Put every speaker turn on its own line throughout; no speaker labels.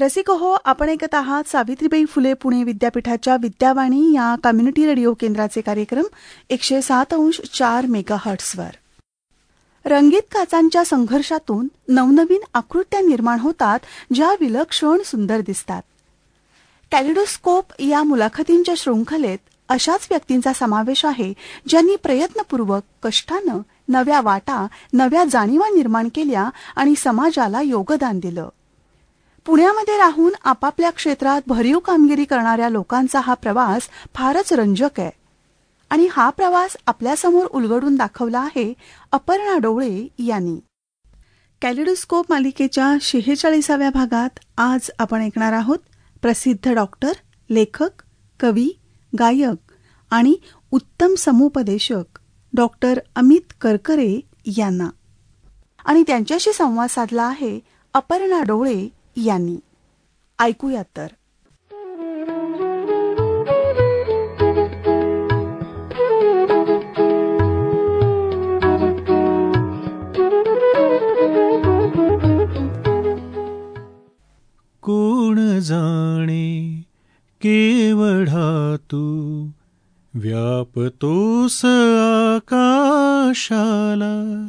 रसिक हो आपण ऐकत आहात सावित्रीबाई फुले पुणे विद्यापीठाच्या विद्यावाणी या कम्युनिटी रेडिओ केंद्राचे कार्यक्रम एकशे सात अंश चार मेगा हर्ट्सवर रंगीत काचांच्या संघर्षातून नवनवीन आकृत्या निर्माण होतात ज्या विलक्षण सुंदर दिसतात. कॅलिडोस्कोप या मुलाखतींच्या शृंखलेत अशाच व्यक्तींचा समावेश आहे ज्यांनी प्रयत्नपूर्वक कष्टानं नव्या वाटा नव्या जाणीवा निर्माण केल्या आणि समाजाला योगदान दिलं. पुण्यामध्ये राहून आपापल्या क्षेत्रात भरीव कामगिरी करणाऱ्या लोकांचा हा प्रवास फारच रंजक आहे. आणि हा प्रवास आपल्यासमोर उलगडून दाखवला आहे अपर्णा डोळे यांनी. कॅलिडोस्कोप मालिकेच्या शेहेचाळीसाव्या भागात आज आपण ऐकणार आहोत प्रसिद्ध डॉक्टर लेखक कवी गायक आणि उत्तम समुपदेशक डॉक्टर अमित करकरे यांना. आणि त्यांच्याशी संवाद साधला आहे अपर्णा डोळे यांनी. ऐकूयात तर.
कोण जाणे केवढा तू व्यापतोस आकाशाला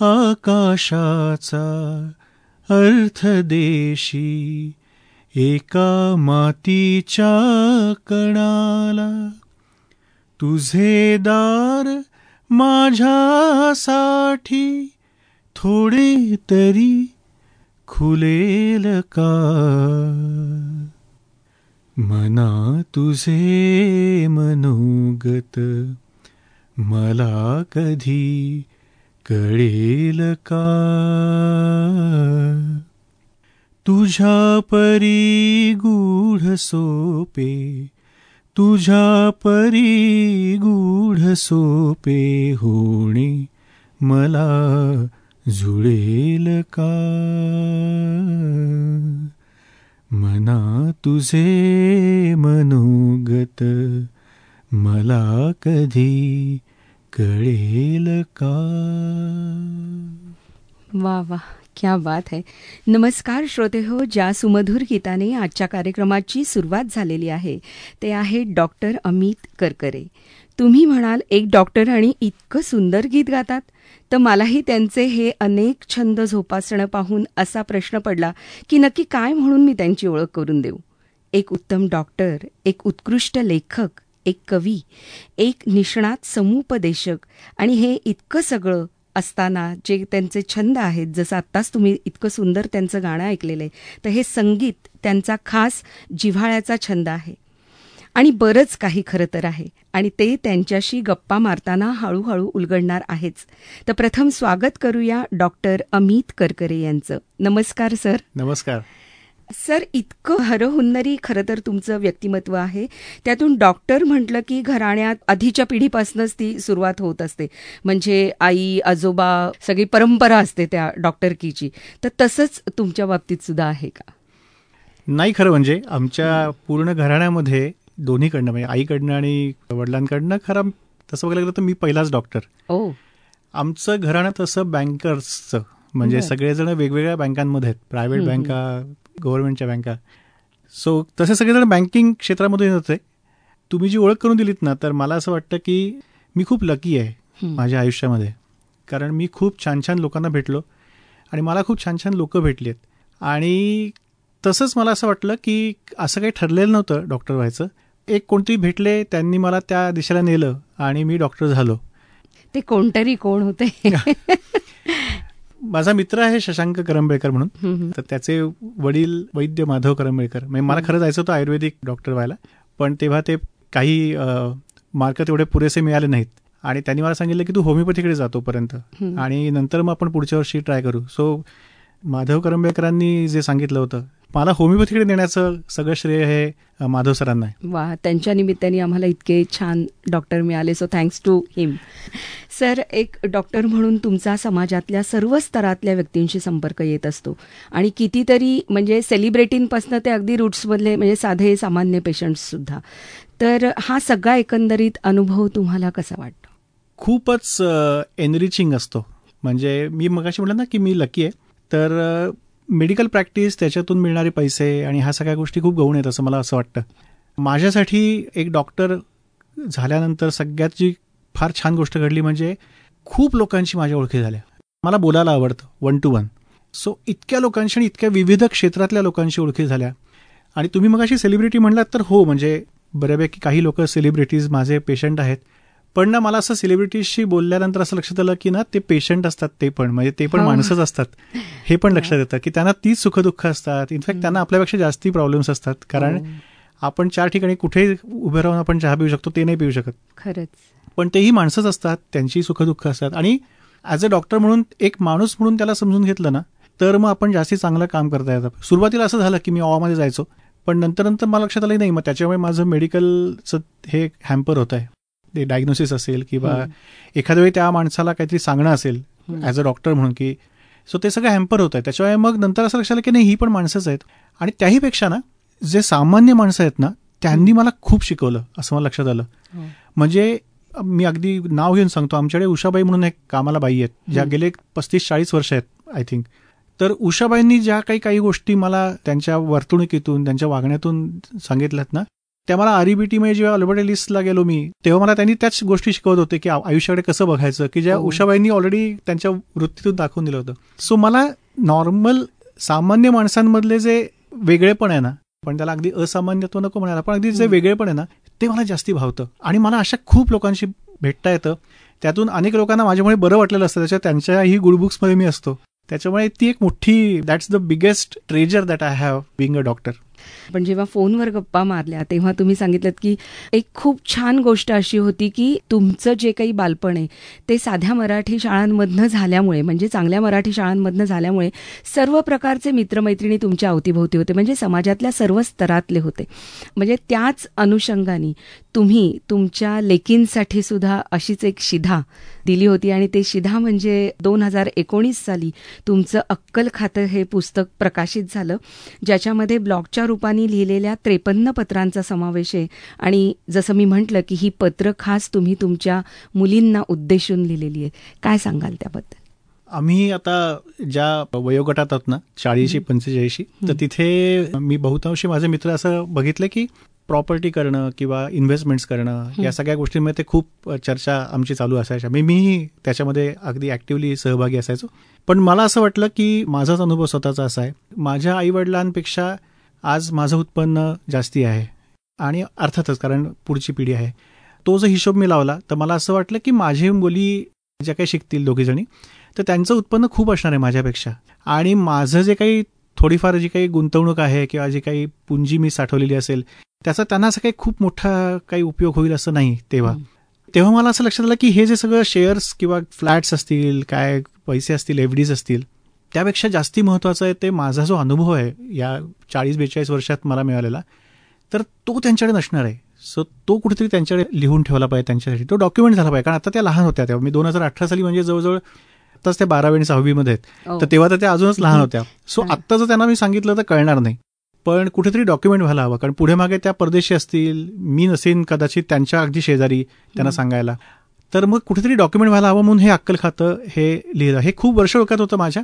आकाशाचा अर्थदेशी एका मातीच्या कणाला. तुझे दार माझ्यासाठी थोडे तरी खुलेल का? मना तुझे मनोगत मला कधी कळेल का? तुझ्या परी गूढ सोपे तुझ्या परी गूढ सोपे होणे मला जुळेल का? मना तुझे मनोगत मला कधी कळेल का?
वा वा क्या बात है. नमस्कार श्रोते हो ज्या सुमधुर गीताने आजच्या कार्यक्रमाची सुरुवात झालेली आहे ते आहे डॉक्टर अमित करकरे. तुम्ही म्हणाल एक डॉक्टर आणि इतकं सुंदर गीत गातात? तर मलाही त्यांचे हे अनेक छंद झोपासणं पाहून असा प्रश्न पडला की नक्की काय म्हणून मी त्यांची ओळख करून देऊ? एक उत्तम डॉक्टर एक उत्कृष्ट लेखक एक कवी एक निष्णात समुपदेशक. आणि हे इतकं सगळं असताना जे त्यांचे छंद आहेत जसं आत्ताच तुम्ही इतकं सुंदर त्यांचं गाणं ऐकलेलं आहे तर हे संगीत त्यांचा खास जिव्हाळ्याचा छंद आहे. आणि बरंच काही खरं तर आहे. आणि ते त्यांच्याशी गप्पा मारताना हळूहळू उलगडणार आहेच. तर प्रथम स्वागत करूया डॉक्टर अमित करकरे यांचं. नमस्कार सर.
नमस्कार.
सर इतकं हरहुन्नरी खरं तर तुमचं व्यक्तिमत्व आहे. त्यातून डॉक्टर म्हटलं की घराण्यात आधीच्या पिढीपासूनच ती सुरुवात होत असते. म्हणजे आई आजोबा सगळी परंपरा असते त्या डॉक्टरकीची तर तसंच तुमच्या बाबतीत सुद्धा आहे का?
नाही खरं म्हणजे आमच्या पूर्ण घराण्यामध्ये दोन्हीकडनं म्हणजे आईकडनं आणि वडिलांकडनं खरं तसं बघायला गेलं तर मी पहिलाच डॉक्टर.
ओ.
आमचं घराणं तसं बँकर्सचं म्हणजे. सगळेजण वेगवेगळ्या बँकांमध्ये आहेत प्रायव्हेट बँका गव्हर्नमेंटच्या बँका. सो तसे सगळेजण बँकिंग क्षेत्रामध्ये होते. तुम्ही जी ओळख करून दिलीत ना तर मला असं वाटतं की मी खूप लकी आहे. माझ्या आयुष्यामध्ये. कारण मी खूप छान छान लोकांना भेटलो आणि मला खूप छान छान लोकं भेटली आहेत. आणि तसंच मला असं वाटलं की असं काही ठरलेलं नव्हतं डॉक्टर व्हायचं. एक कोणतरी भेटले त्यांनी मला त्या दिशेला नेलं आणि मी डॉक्टर झालो.
ते कोणतरी कोण होते?
माझा मित्र आहे शशांक करंबेळकर म्हणून. तर त्याचे वडील वैद्य माधव करंबेळकर. म्हणजे मला खरं जायचं होतं आयुर्वेदिक डॉक्टर व्हायला. पण तेव्हा ते काही मार्क तेवढे पुरेसे मिळाले नाहीत. आणि त्यांनी मला सांगितलं की तू होमिओपॅथीकडे जातोपर्यंत. आणि नंतर मग आपण पुढच्या वर्षी ट्राय करू. सो माधव करंबेकरांनी जे सांगितलं होतं मला होमिओपॅथीकडे नेण्याचं सगळं श्रेय हे माधव सरांना आहे.
वा त्यांच्या निमित्ताने आम्हाला इतके छान डॉक्टर मिळाले so thanks to him sir एक डॉक्टर म्हणून तुमचा समाजातल्या सर्व स्तरातल्या व्यक्तींशी संपर्क येत असतो. आणि कितीतरी म्हणजे सेलिब्रिटींपासून ते अगदी रूट्समधले म्हणजे साधे सामान्य पेशंट्ससुद्धा तर हा सगळा एकंदरीत अनुभव तुम्हाला कसा वाटतो?
खूपच एनरिचिंग असतो. म्हणजे मी मगाशी म्हटलं ना की मी लकी आहे. तर मेडिकल प्रॅक्टिस त्याच्यातून मिळणारे पैसे आणि ह्या सगळ्या गोष्टी खूप गौण आहेत असं मला असं वाटतं. माझ्यासाठी एक डॉक्टर झाल्यानंतर सगळ्यात जी फार छान गोष्ट घडली म्हणजे खूप लोकांची माझ्या ओळखी झाल्या. मला बोलायला आवडतं वन टू वन सो इतक्या लोकांशी आणि इतक्या विविध क्षेत्रातल्या लोकांशी ओळखी झाल्या. आणि तुम्ही मग अशी सेलिब्रिटी म्हणलात तर हो म्हणजे बऱ्यापैकी काही लोक सेलिब्रिटीज माझे पेशंट आहेत. पण ना मला असं सेलिब्रिटीजशी बोलल्यानंतर असं लक्षात आलं की ना ते पेशंट असतात ते पण म्हणजे ते पण
हो.
माणसंच असतात. हे पण लक्षात येतं की त्यांना तीच सुखदुःख असतात. इनफॅक्ट त्यांना आपल्यापेक्षा जास्ती प्रॉब्लेम्स असतात. कारण
हो,
आपण चार ठिकाणी कुठे उभे राहून आपण चहा पिऊ शकतो ते नाही पिऊ शकत.
खरंच.
पण तेही माणसंच असतात त्यांची सुखदुःख असतात. आणि ॲज अ डॉक्टर म्हणून एक माणूस म्हणून त्याला समजून घेतलं ना तर मग आपण जास्ती चांगलं काम करता येतं. सुरुवातीला असं झालं की मी ऑवामध्ये जायचो पण नंतर नंतर मला लक्षात आलं नाही. मग त्याच्यामुळे माझं मेडिकलचं हे हॅम्पर होत आहे ते डायग्नोसिस असेल किंवा. एखाद्या वेळी त्या माणसाला काहीतरी सांगणं असेल. ॲज अ डॉक्टर म्हणून की सो ते सगळं हॅम्पर होत आहे त्याच्यामुळे मग नंतर असं लक्षात आलं की नाही ही पण माणसंच आहेत आणि त्याहीपेक्षा ना जे सामान्य माणसं आहेत ना त्यांनी मला खूप शिकवलं असं मला लक्षात आलं
हो.
म्हणजे मी अगदी नाव घेऊन सांगतो आमच्याकडे उषाबाई म्हणून एक कामाला बाई आहेत ज्या. गेले पस्तीस चाळीस वर्ष आहेत आय थिंक तर उषाबाईंनी ज्या काही काही गोष्टी मला त्यांच्या वर्तणुकीतून त्यांच्या वागण्यातून सांगितल्यात ना त्या मला आरईबीटीमध्ये जेव्हा अल्बर्टेलिस्टला गेलो मी तेव्हा मला त्यांनी त्याच गोष्टी शिकवत होते की आयुष्याकडे कसं बघायचं की ज्या
हो.
उषाबाईंनी ऑलरेडी त्यांच्या वृत्तीतून दाखवून दिलं होतं. सो मला नॉर्मल सामान्य माणसांमधले जे वेगळेपण आहे ना पण त्याला अगदी असामान्यत्व नको म्हणायला पण अगदी जे. वेगळेपण आहे ना ते मला जास्ती भावतं. आणि मला अशा खूप लोकांशी भेटता येतं. त्यातून अनेक लोकांना माझ्यामुळे बरं वाटलेलं असतं. त्याच्या त्यांच्याही गुड बुक्समध्ये मी असतो. त्याच्यामुळे ती एक मोठी that's the biggest treasure that I have being a doctor
पण जेव्हा फोनवर गप्पा मारल्या तेव्हा तुम्ही सांगितलं की एक खूप छान गोष्ट अशी होती की तुमचं जे काही बालपण आहे ते साध्या मराठी शाळांमधनं झाल्यामुळे म्हणजे चांगल्या मराठी शाळांमधनं झाल्यामुळे सर्व प्रकारचे मित्रमैत्रिणी तुमच्या अवतीभोवती होते म्हणजे समाजातल्या सर्व स्तरातले होते. म्हणजे त्याच अनुषंगाने तुम्ही तुमच्या लेकींसाठी सुद्धा अशीच एक शिधा दिली होती आणि ते शिधा म्हणजे दोन हजार एकोणीस साली तुमचं अक्कल खातं हे पुस्तक प्रकाशित झालं ज्याच्यामध्ये ब्लॉगच्या रूपाने लिहिलेल्या त्रेपन्न पत्रांचा समावेश आहे. आणि जसं मी म्हटलं की ही पत्र खास तुम्ही तुमच्या मुलींना उद्देशून लिहिलेली आहे काय सांगाल त्याबद्दल?
आम्ही आता ज्या वयोगटात आहोत ना चाळीशी पंचेचाळीशी तर. तिथे मी बहुतांशी माझे मित्र असं बघितलं की प्रॉपर्टी करणं किंवा इन्व्हेस्टमेंट्स करणं. या सगळ्या गोष्टींमध्ये ते खूप चर्चा आमची चालू असायच्या. मी मीही त्याच्यामध्ये अगदी ऍक्टिव्हली सहभागी असायचो. पण मला असं वाटलं की माझाच अनुभव स्वतःचा असा आहे. माझ्या आईवडिलांपेक्षा आज माझं उत्पन्न जास्ती आहे आणि अर्थातच कारण पुढची पिढी आहे. तो जो हिशोब मी लावला तर मला असं वाटलं की माझी मुली ज्या काही शिकतील दोघीजणी तर त्यांचं उत्पन्न खूप असणार आहे माझ्यापेक्षा. आणि माझं जे काही थोडीफार जी काही गुंतवणूक आहे किंवा जी काही पुंजी मी साठवलेली असेल त्याचा त्यांना असं काही खूप मोठा काही उपयोग होईल असं नाही तेव्हा. तेव्हा मला असं लक्षात आलं की हे जे सगळं शेअर्स किंवा फ्लॅट्स असतील काय पैसे असतील एफडीज असतील त्यापेक्षा जास्ती महत्त्वाचं आहे ते माझा जो अनुभव आहे या चाळीस बेचाळीस वर्षात मला मिळालेला तर तो त्यांच्याकडे नसणार आहे. सो तो कुठेतरी त्यांच्याकडे लिहून ठेवला पाहिजे त्यांच्यासाठी. तो डॉक्युमेंट झाला पाहिजे. कारण आता त्या लहान होत्या तेव्हा. मी दोन हजार अठरा साली म्हणजे जवळजवळ आत्ताच त्या बारावी आणि सहावीमध्ये आहेत.
हो.
तर तेव्हा तर त्या अजूनच लहान होत्या. सो. आत्ता जर त्यांना मी सांगितलं तर कळणार नाही. पण कुठेतरी डॉक्युमेंट व्हायला हवं. कारण पुढे मागे त्या परदेशी असतील मी नसेन कदाचित त्यांच्या अगदी शेजारी त्यांना. सांगायला. तर मग कुठेतरी डॉक्युमेंट व्हायला हवं म्हणून हे अक्कल खातं हे लिहिलं. हे खूप वर्ष डोक्यात होतं माझ्या.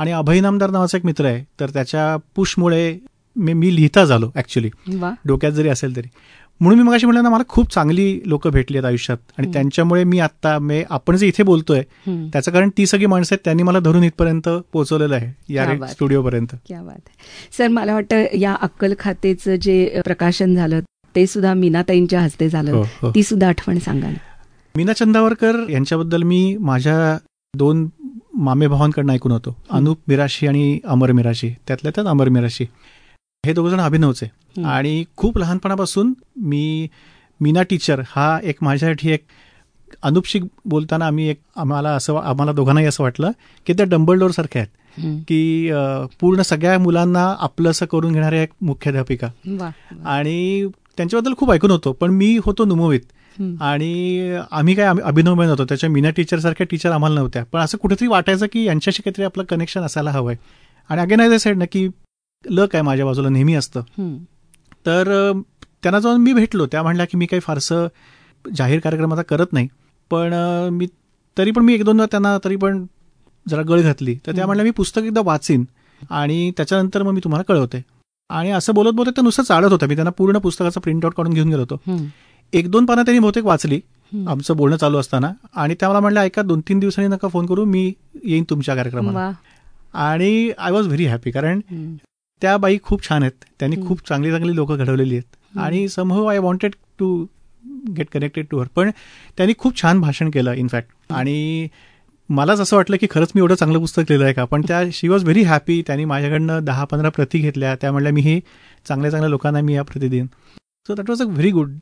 आणि अभय नामदार नावाचा एक मित्र आहे तर त्याच्या पुशमुळे मी मी लिहिता झालो ऍक्च्युली
वा
डोक्यात जरी असेल तरी म्हणून मी मगाशी म्हटलं ना मला खूप चांगली लोक भेटली आहेत आयुष्यात आणि. त्यांच्यामुळे मी आता मे आपण जे इथे बोलतोय. त्याचं कारण ती सगळी माणसं आहेत त्यांनी मला धरून इथपर्यंत पोहोचवलेलं आहे या. स्टुडिओपर्यंत
सर मला वाटतं या अक्कल खातेचं जे प्रकाशन झालं ते सुद्धा मीनाताईंच्या हस्ते झालं
हो, हो.
ती सुद्धा आठवण सांगा
मीना चंदावरकर यांच्याबद्दल मी माझ्या दोन मामे भावांकडनं ऐकून होतो अनुप मिराशी आणि अमर मिराशी त्यातल्या त्यात अमर मिराशी हे दोघ जण अभिनवचे. आणि खूप लहानपणापासून मी मीना टीचर हा एक माझ्यासाठी एक अनुपशी बोलताना आम्ही एक आम्हाला असं आम्हाला दोघांनाही असं वाटलं की त्या डंबलडोर सारख्या आहेत. की पूर्ण सगळ्या मुलांना आपलंसं करून घेणाऱ्या एक मुख्याध्यापिका. आणि त्यांच्याबद्दल खूप ऐकून होतो पण मी होतो नुमोवित. आणि आम्ही काय अभिनवमय नव्हतो त्याच्या मीना टीचर सारख्या टीचर आम्हाला नव्हत्या. पण असं कुठेतरी वाटायचं की यांच्याशी काहीतरी आपलं कनेक्शन असायला हवंय. आणि अगेन ॲज साईड ना की लक आहे माझ्या बाजूला नेहमी असतं.
हं.
तर त्यांना जाऊन मी भेटलो. त्या म्हणल्या की मी काही फारसं जाहीर कार्यक्रम आता करत नाही. पण मी तरी पण मी एक दोनदा त्यांना तरी पण जरा गळ घातली. तर त्या. म्हणल्या मी पुस्तक एकदा वाचीन. आणि त्याच्यानंतर मग मी तुम्हाला कळवते. आणि असं बोलत बोलत ते नुसतं चालत होतं मी त्यांना पूर्ण पुस्तकाचा प्रिंट आउट काढून घेऊन गेलो होतो. एक दोन पानं त्यांनी बहुतेक वाचली. आमचं बोलणं चालू असताना. आणि त्या मला म्हणलं ऐका दोन तीन दिवसांनी नका फोन करू मी येईन तुमच्या कार्यक्रमाला. आणि आय वॉज व्हेरी हॅपी कारण. त्या बाई खूप छान आहेत. त्यांनी. खूप चांगली चांगली लोक घडवलेली आहेत. आणि somehow I wanted to get connected to her पण त्यांनी खूप छान भाषण केलं इनफॅक्ट आणि मलाच असं वाटलं की खरंच मी एवढं चांगलं पुस्तक लिहिलं आहे का? पण त्या शी वॉज व्हेरी हॅपी त्यांनी माझ्याकडनं दहा पंधरा प्रती घेतल्या. त्या म्हणल्या मी हे चांगल्या चांगल्या लोकांना मी या प्रती देईन so that was a very good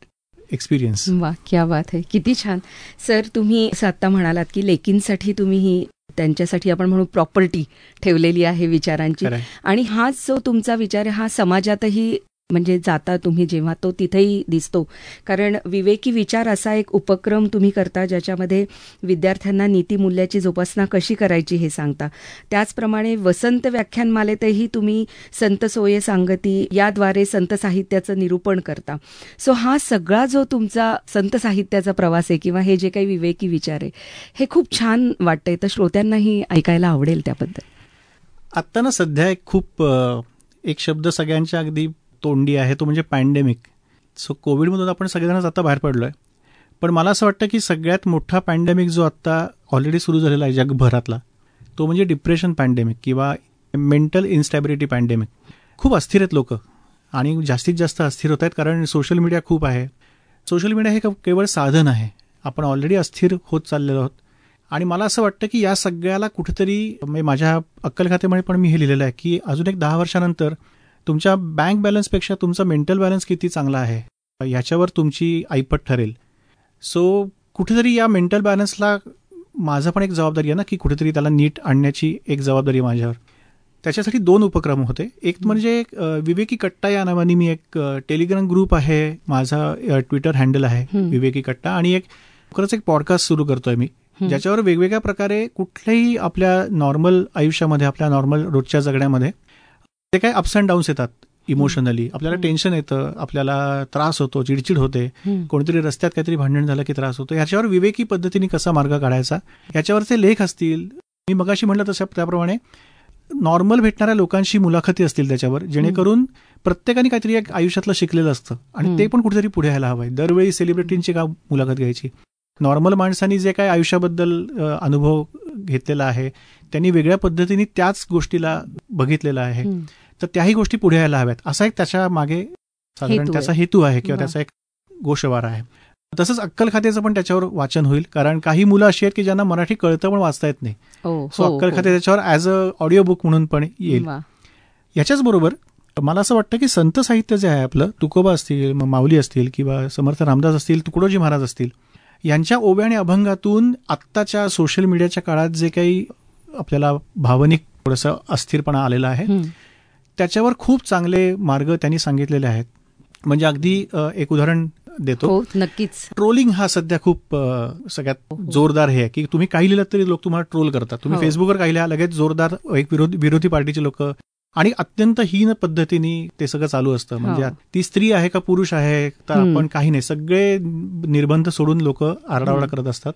experience
वा क्या बात आहे किती छान. सर तुम्ही आत्ता म्हणालात की लेकींसाठी तुम्ही ही त्यांच्यासाठी आपण म्हणू प्रॉपर्टी ठेवलेली आहे विचारांची. आणि हाच जो तुमचा विचार हा समाजातही म्हणजे जाता तुम्ही जेव्हा तो तिथेही दिसतो. कारण विवेकी विचार असा एक उपक्रम तुम्ही करता ज्याच्यामध्ये विद्यार्थ्यांना नीतिमूल्याची जोपासना कशी करायची हे सांगता. त्याचप्रमाणे वसंत व्याख्यानमालेतही तुम्ही संत सोये सांगती याद्वारे संत साहित्याचं निरूपण करता. सो हा सगळा जो तुमचा संत साहित्याचा प्रवास आहे किंवा हे जे काही विवेकी विचार आहे हे खूप छान वाटतंय. तर श्रोत्यांनाही ऐकायला आवडेल त्याबद्दल.
आत्ता ना सध्या एक खूप एक शब्द सगळ्यांच्या अगदी तोंडी आहे तो म्हणजे पॅन्डेमिक सो कोविडमधून आपण सगळेजणच आता बाहेर पडलो आहे पण मला असं वाटतं की सगळ्यात मोठा पॅन्डेमिक जो आत्ता ऑलरेडी सुरू झालेला आहे जगभरातला तो म्हणजे डिप्रेशन पॅन्डेमिक किंवा मेंटल इन्स्टॅबिलिटी पॅन्डेमिक खूप अस्थिर आहेत लोक. आणि जास्तीत जास्त अस्थिर होत आहेत कारण सोशल मीडिया खूप आहे. सोशल मीडिया हे केवळ साधन आहे. आपण ऑलरेडी अस्थिर होत चाललेलो आहोत. आणि मला असं वाटतं की या सगळ्याला कुठेतरी म्हणजे माझ्या अक्कलखातेमुळे पण मी हे लिहिलेलं आहे की अजून एक दहा वर्षानंतर तुमच्या बँक बॅलन्सपेक्षा तुमचा मेंटल बॅलन्स किती चांगला आहे? याच्यावर तुमची ऐपत ठरेल. सो कुठेतरी या मेंटल बॅलन्सला माझं पण एक जबाबदारी आहे ना की कुठेतरी त्याला नीट आणण्याची एक जबाबदारी आहे माझ्यावर. त्याच्यासाठी दोन उपक्रम होते. एक म्हणजे विवेकी कट्टा या नावाने मी एक टेलिग्राम ग्रुप आहे. माझा ट्विटर हँडल आहे. विवेकी कट्टा. आणि एक खरंच एक पॉडकास्ट सुरू करतोय मी. ज्याच्यावर वेगवेगळ्या प्रकारे कुठल्याही आपल्या नॉर्मल आयुष्यामध्ये आपल्या नॉर्मल रोजच्या जगण्यामध्ये ते काही अप्स अँड डाऊन्स येतात इमोशनली आपल्याला. टेन्शन येतं आपल्याला त्रास होतो चिडचिड होते. कोणतरी रस्त्यात काहीतरी भांडण झालं की त्रास होतो. ह्याच्यावर विवेकी पद्धतीने कसा मार्ग काढायचा? याच्यावरचे लेख असतील. मी मगाशी म्हटलं तसं त्याप्रमाणे नॉर्मल भेटणाऱ्या लोकांशी मुलाखती असतील त्याच्यावर जेणेकरून प्रत्येकाने काहीतरी एक आयुष्यातलं शिकलेलं असतं. आणि. ते पण कुठेतरी पुढे यायला हवंय. दरवेळी सेलिब्रिटींची का मुलाखत घ्यायची? नॉर्मल माणसांनी जे काही आयुष्याबद्दल अनुभव घेतलेला आहे त्यांनी वेगळ्या पद्धतीने त्याच गोष्टीला बघितलेला आहे. तर त्याही गोष्टी पुढे यायला हव्यात असा एक त्याच्यामागे साधारण त्याचा. हेतू आहे किंवा. त्याचा एक गोषवारा आहे तसंच अक्कल खात्याचं पण त्याच्यावर वाचन होईल कारण काही मुलं अशी आहेत की ज्यांना मराठी कळतं पण वाचता येत नाही
हो,
सो
हो,
अक्कल
हो.
खाते त्याच्यावर ॲज अ ऑडिओ बुक म्हणून पण येईल. याच्याच बरोबर मला असं वाटतं की संत साहित्य जे आहे आपलं तुकोबा असतील माऊली असतील किंवा समर्थ रामदास असतील तुकडोजी महाराज असतील यांच्या ओव्या आणि अभंगातून आत्ताच्या सोशल मीडियाच्या काळात जे काही आपल्याला भावनिक थोडंसं अस्थिरपणा आलेला आहे.
हं.
त्याच्यावर खूप चांगले मार्ग त्यांनी सांगितलेले आहेत. म्हणजे अगदी एक उदाहरण देतो.
हो नक्कीच.
ट्रोलिंग हा सध्या खूप सगळ्यात जोरदार हे आहे. की तुम्ही काही लिहिलं तरी लोक तुम्हाला ट्रोल करतात. तुम्ही
हो.
फेसबुकवर काही लिहा लगेच जोरदार एक विरोधी विरोधी पार्टीचे लोक. आणि अत्यंत हीन पद्धतीने ते सगळं चालू असतं. म्हणजे
हो.
ती स्त्री आहे का पुरुष आहे तर. आपण काही नाही. सगळे निर्बंध सोडून लोक आरडाओरडा. करत असतात.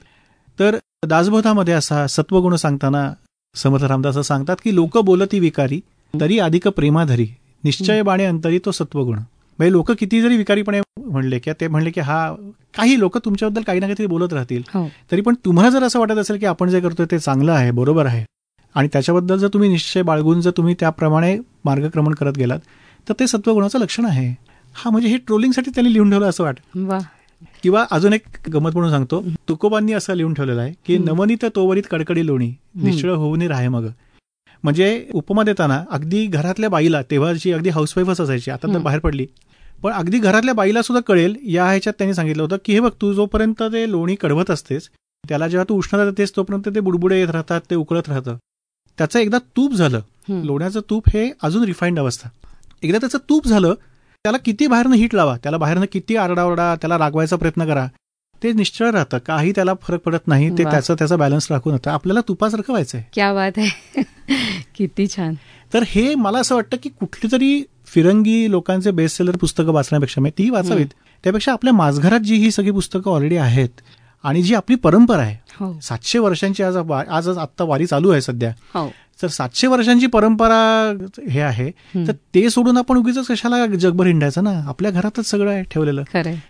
तर दासबोधामध्ये असा सत्वगुण सांगताना समर्थ रामदास सांगतात की लोक बोलती विकारी तरी अधिक प्रेमाधरी. निश्चय बाणे अंतरी तो सत्वगुण. म्हणजे लोक किती जरी विकारीपणे म्हणले किंवा ते म्हणले की हा काही लोक तुमच्याबद्दल काही ना काहीतरी बोलत राहतील.
हो.
तरी पण तुम्हाला जर असं वाटत असेल की आपण जे करतोय ते चांगलं आहे बरोबर आहे. आणि त्याच्याबद्दल जर तुम्ही निश्चय बाळगून जर तुम्ही त्याप्रमाणे मार्गक्रमण करत गेलात तर ते सत्वगुणाचं लक्षण आहे. हा म्हणजे हे ट्रोलिंगसाठी त्यांनी लिहून ठेवलं असं वाटतं. किंवा अजून एक गमत म्हणून सांगतो. तुकोबांनी असं लिहून ठेवलेलं आहे की. नवनीत तोवरीत कडकडी लोणी निश्चळ होऊन राहे मग. म्हणजे उपमा देताना अगदी घरातल्या बाईला तेव्हाची अगदी हाऊसवाईफच असायची आता तर. बाहेर पडली. पण अगदी घरातल्या बाईला सुद्धा कळेल या ह्याच्यात त्यांनी सांगितलं होतं की हे बघ तू जोपर्यंत ते लोणी कडवत असतेस त्याला जेव्हा तू उष्णता देतेस तोपर्यंत ते बुडबुडे येत राहतात ते उकळत राहतं. त्याचं एकदा तूप झालं. लोण्याचं तूप हे अजून रिफाईंड अवस्था. एकदा त्याचं तूप झालं त्याला किती बाहेरनं हिट लावा त्याला बाहेरनं किती आरडाओरडा त्याला रागवायचा प्रयत्न करा. ते निश्चळ राहतं काही त्याला फरक पडत नाही ते. त्याचं त्याचा बॅलन्स राखून होतं. आपल्याला तुपासारखं व्हायचंय.
क्या बात आहे. किती छान.
तर हे मला असं वाटतं की कुठली तरी फिरंगी लोकांचे बेस्ट सेलर पुस्तकं वाचण्यापेक्षा म्हणजे ती वाचावीत. त्यापेक्षा आपल्या माझघरात जी ही सगळी पुस्तकं ऑलरेडी आहेत आणि जी आपली परंपरा आहे
हो.
सातशे वर्षांची आज आज आत्ता वारी चालू आहे सध्या.
हो.
तर सातशे वर्षांची परंपरा हे आहे. तर ते सोडून आपण उगीच कशाला जगभर हिंडायचं ना? आपल्या घरातच सगळं आहे ठेवलेलं.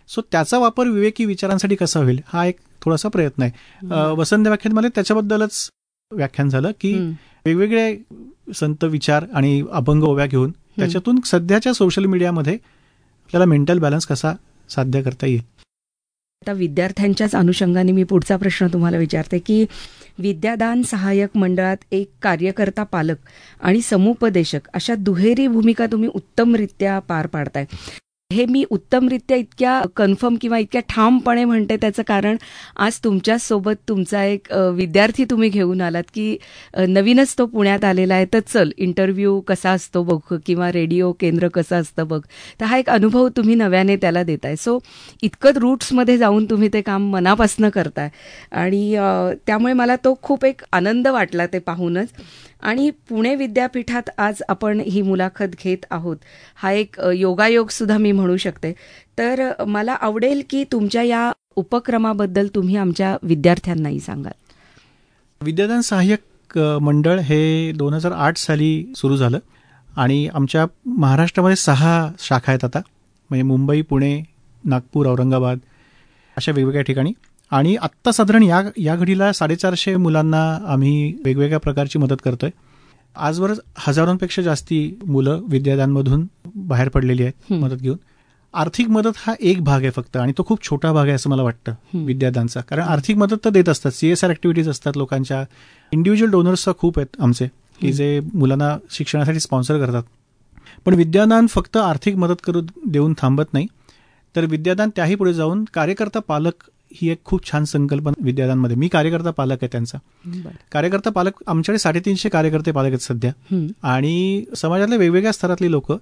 सो त्याचा वापर विवेकी विचारांसाठी कसा होईल? हा एक थोडासा प्रयत्न आहे. वसंत व्याख्यानमध्ये त्याच्याबद्दलच व्याख्यान झालं की. वेगवेगळे संत विचार आणि अभंग ओव्या घेऊन त्याच्यातून सध्याच्या सोशल मीडियामध्ये आपल्याला मेंटल बॅलन्स कसा साध्य करता येईल?
आता विद्यार्थ्यांच्याच अनुषंगाने मी पुढचा प्रश्न तुम्हाला विचारते की विद्यादान सहाय्यक मंडळात एक कार्यकर्ता पालक आणि समुपदेशक अशा दुहेरी भूमिका तुम्ही उत्तमरित्या पार पाडताय. हे मी उत्तमरित्या इतक्या कन्फर्म किंवा इतक्या ठामपणे म्हणते त्याचं कारण आज तुमच्यासोबत तुमचा एक विद्यार्थी तुम्ही घेऊन आलात की नवीनच तो पुण्यात आलेला आहे. तर चल इंटरव्ह्यू कसा असतो बघ किंवा रेडिओ केंद्र कसं असतं बघ. तर हा एक अनुभव तुम्ही नव्याने त्याला देताय. सो इतकं रूट्समध्ये जाऊन तुम्ही ते काम मनापासनं करताय. आणि त्यामुळे मला तो खूप एक आनंद वाटला ते पाहूनच. आणि पुणे विद्यापीठात आज आपण ही मुलाखत घेत आहोत. हा एक योगायोग सुद्धा मी म्हणू शकते. तर मला आवडेल की तुमच्या या उपक्रमाबद्दल तुम्ही आमच्या विद्यार्थ्यांनाही सांगाल.
विद्यादान सहाय्यक मंडळ हे दोन हजार आठ साली सुरू झालं आणि आमच्या महाराष्ट्रामध्ये सहा शाखा आहेत आता. म्हणजे मुंबई पुणे नागपूर औरंगाबाद अशा वेगवेगळ्या ठिकाणी. आणि आत्ता साधारण या या घडीला साडेचारशे मुलांना आम्ही वेगवेगळ्या प्रकारची मदत करतोय. आजवर हजारोंपेक्षा जास्ती मुलं विद्यादानमधून बाहेर पडलेली आहेत. मदत घेऊन. आर्थिक मदत हा एक भाग आहे फक्त आणि तो खूप छोटा भाग आहे असं मला वाटतं. विद्यादानचा कारण आर्थिक मदत तर देत असतात. सीएसआर ऍक्टिव्हिटीज असतात लोकांच्या. इंडिव्हिज्युअल डोनर्स खूप आहेत आमचे की. जे मुलांना शिक्षणासाठी स्पॉन्सर करतात. पण विद्यादान फक्त आर्थिक मदत करू देऊन थांबत नाही. तर विद्यादान त्याही पुढे जाऊन कार्यकर्ता पालक ही एक खूप छान संकल्पना विद्यादानमध्ये मी कार्यकर्ता पालक आहे त्यांचा. कार्यकर्ता पालक आमच्याकडे साडेतीनशे कार्यकर्ते पालक आहेत सध्या. आणि समाजातल्या वेगवेगळ्या स्तरातली लोक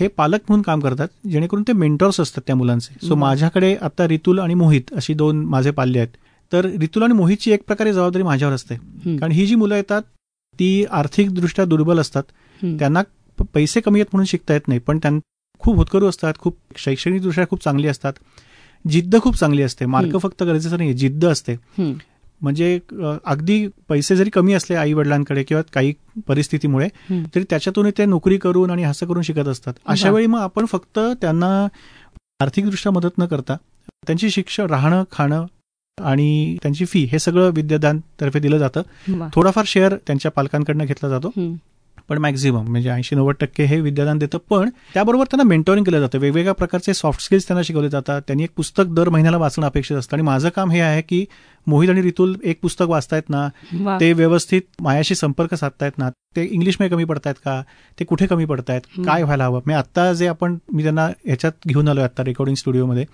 हे पालक म्हणून काम करतात जेणेकरून ते मेंटॉर्स असतात त्या मुलांचे. सो. माझ्याकडे आता रितुल आणि मोहित अशी दोन माझे पाल्य आहेत. तर रितुल आणि मोहितची एक प्रकारे जबाबदारी माझ्यावर असते. कारण ही जी मुलं येतात ती आर्थिकदृष्ट्या दुर्बल असतात. त्यांना पैसे कमी आहेत म्हणून शिकता येत नाही पण त्यांना खूप होतकरू असतात खूप शैक्षणिकदृष्ट्या खूप चांगली असतात. जिद्द खूप चांगली असते मार्क. फक्त गरजेचं नाही जिद्द असते. म्हणजे अगदी पैसे जरी कमी असले आई वडिलांकडे किंवा काही परिस्थितीमुळे. तरी त्याच्यातून ते नोकरी करून आणि असं करून शिकत असतात अशा. वेळी मग आपण फक्त त्यांना आर्थिकदृष्ट्या मदत न करता त्यांची शिक्षण राहणं खाणं आणि त्यांची फी हे सगळं विद्यादान तर्फे दिलं जातं. थोडाफार शेअर त्यांच्या पालकांकडनं घेतला जातो. पण मॅक्झिमम म्हणजे ऐंशी नव्वद टक्के हे विद्यादान देतं पण त्याबरोबर त्यांना मेंटोरिंग केलं जातं वेगवेगळ्या प्रकारचे सॉफ्ट स्किल्स त्यांना शिकवले जातात त्यांनी एक पुस्तक दर महिन्याला वाचणं अपेक्षित असतं आणि माझं काम हे आहे की मोहित आणि रितुल एक पुस्तक वाचतायत ना. ते व्यवस्थित मायाशी संपर्क साधतायत ना ते इंग्लिशमध्ये कमी पडतायत का ते कुठे कमी पडतायत. काय व्हायला हवं मी आत्ता जे आपण मी त्यांना ह्याच्यात घेऊन आलोय आता रेकॉर्डिंग स्टुडिओमध्ये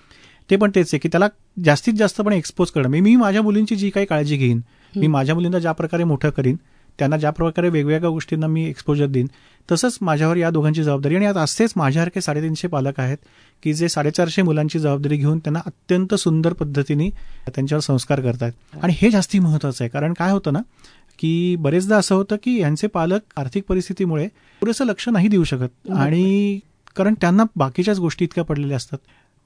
ते पण तेच आहे की त्याला जास्तीत जास्त पण एक्सपोज करणं मी माझ्या मुलींची जी काही काळजी घेईन मी. माझ्या मुलींना ज्या प्रकारे मोठं करीन त्यांना ज्या प्रकारे वेगवेगळ्या गोष्टींना मी एक्सपोजर देईन तसंच माझ्यावर या दोघांची जबाबदारी आणि आता असेच माझ्यासारखे साडेतीनशे पालक आहेत की जे साडेचारशे मुलांची जबाबदारी घेऊन त्यांना अत्यंत सुंदर पद्धतीने त्यांच्यावर संस्कार करतात आणि हे जास्ती महत्वाचं आहे कारण काय होतं ना की बरेचदा असं होतं की यांचे पालक आर्थिक परिस्थितीमुळे पुरेसं लक्ष नाही देऊ शकत. आणि कारण त्यांना बाकीच्याच गोष्टी इतक्या पडलेल्या असतात.